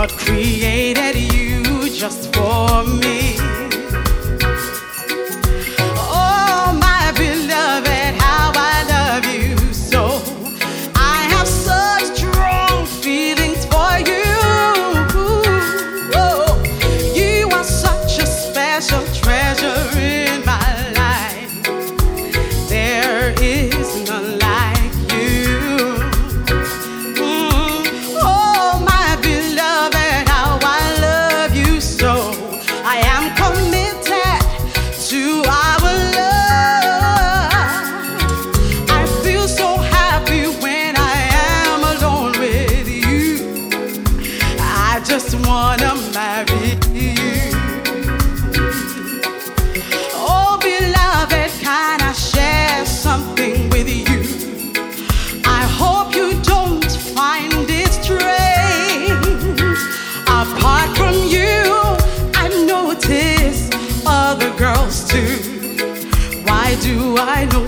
God created you just for me. gonna marry you. Oh, beloved, can I share something with you? I hope you don't find it strange. Apart from you, I notice other girls too. Why do I know?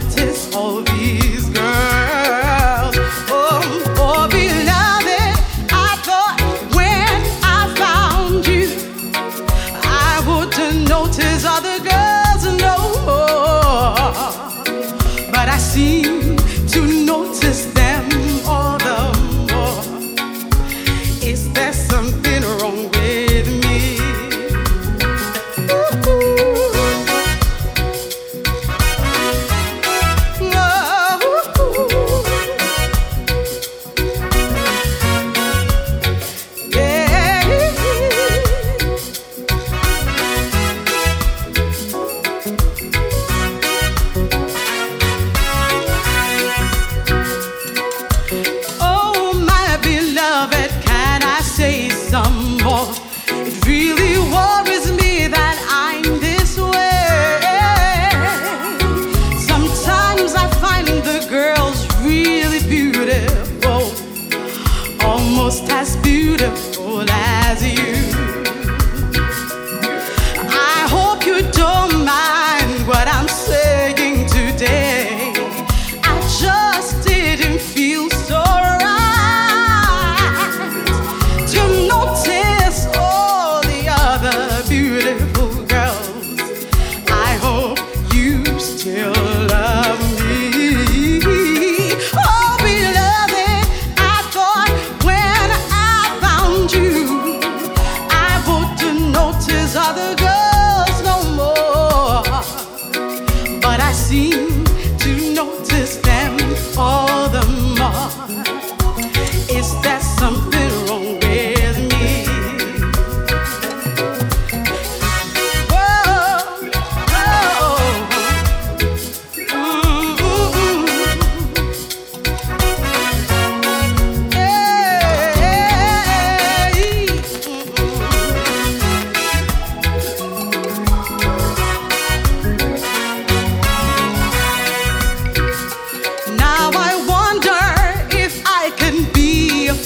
seem to notice them all the more. Is there something? almost as beautiful as you.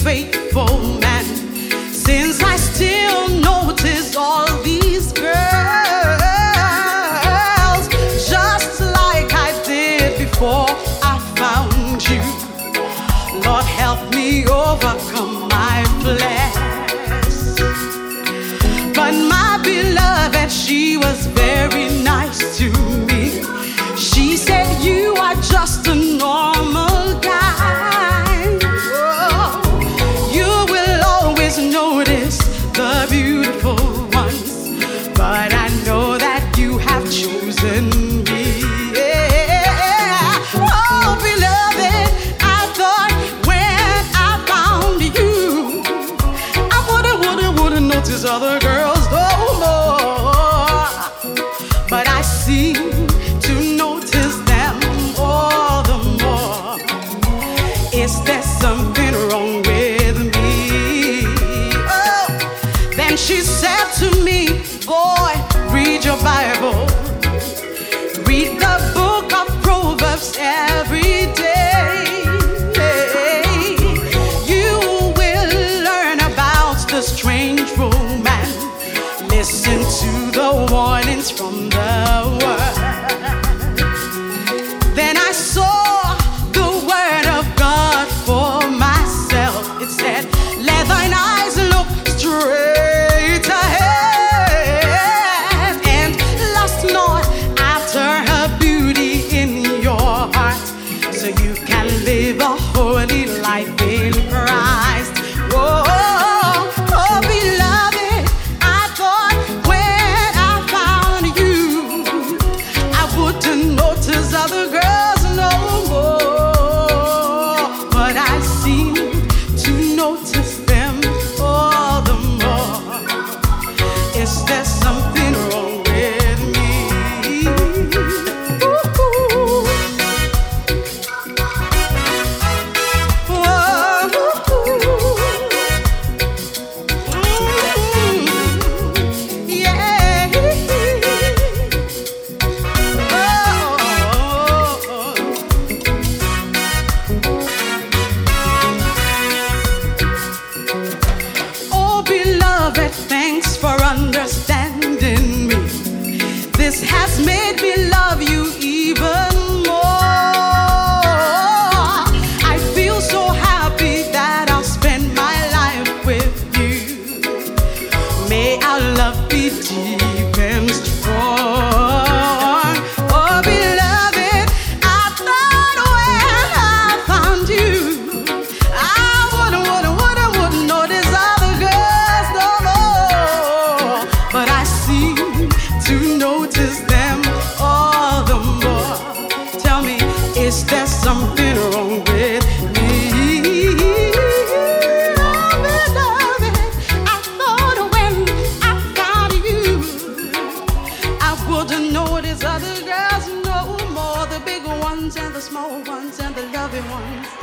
faithful man. Since I still notice all these girls, just like I did before I found you. Lord, help me overcome my flesh. But my beloved, she was very nice to me. She said, You are May our love be deep big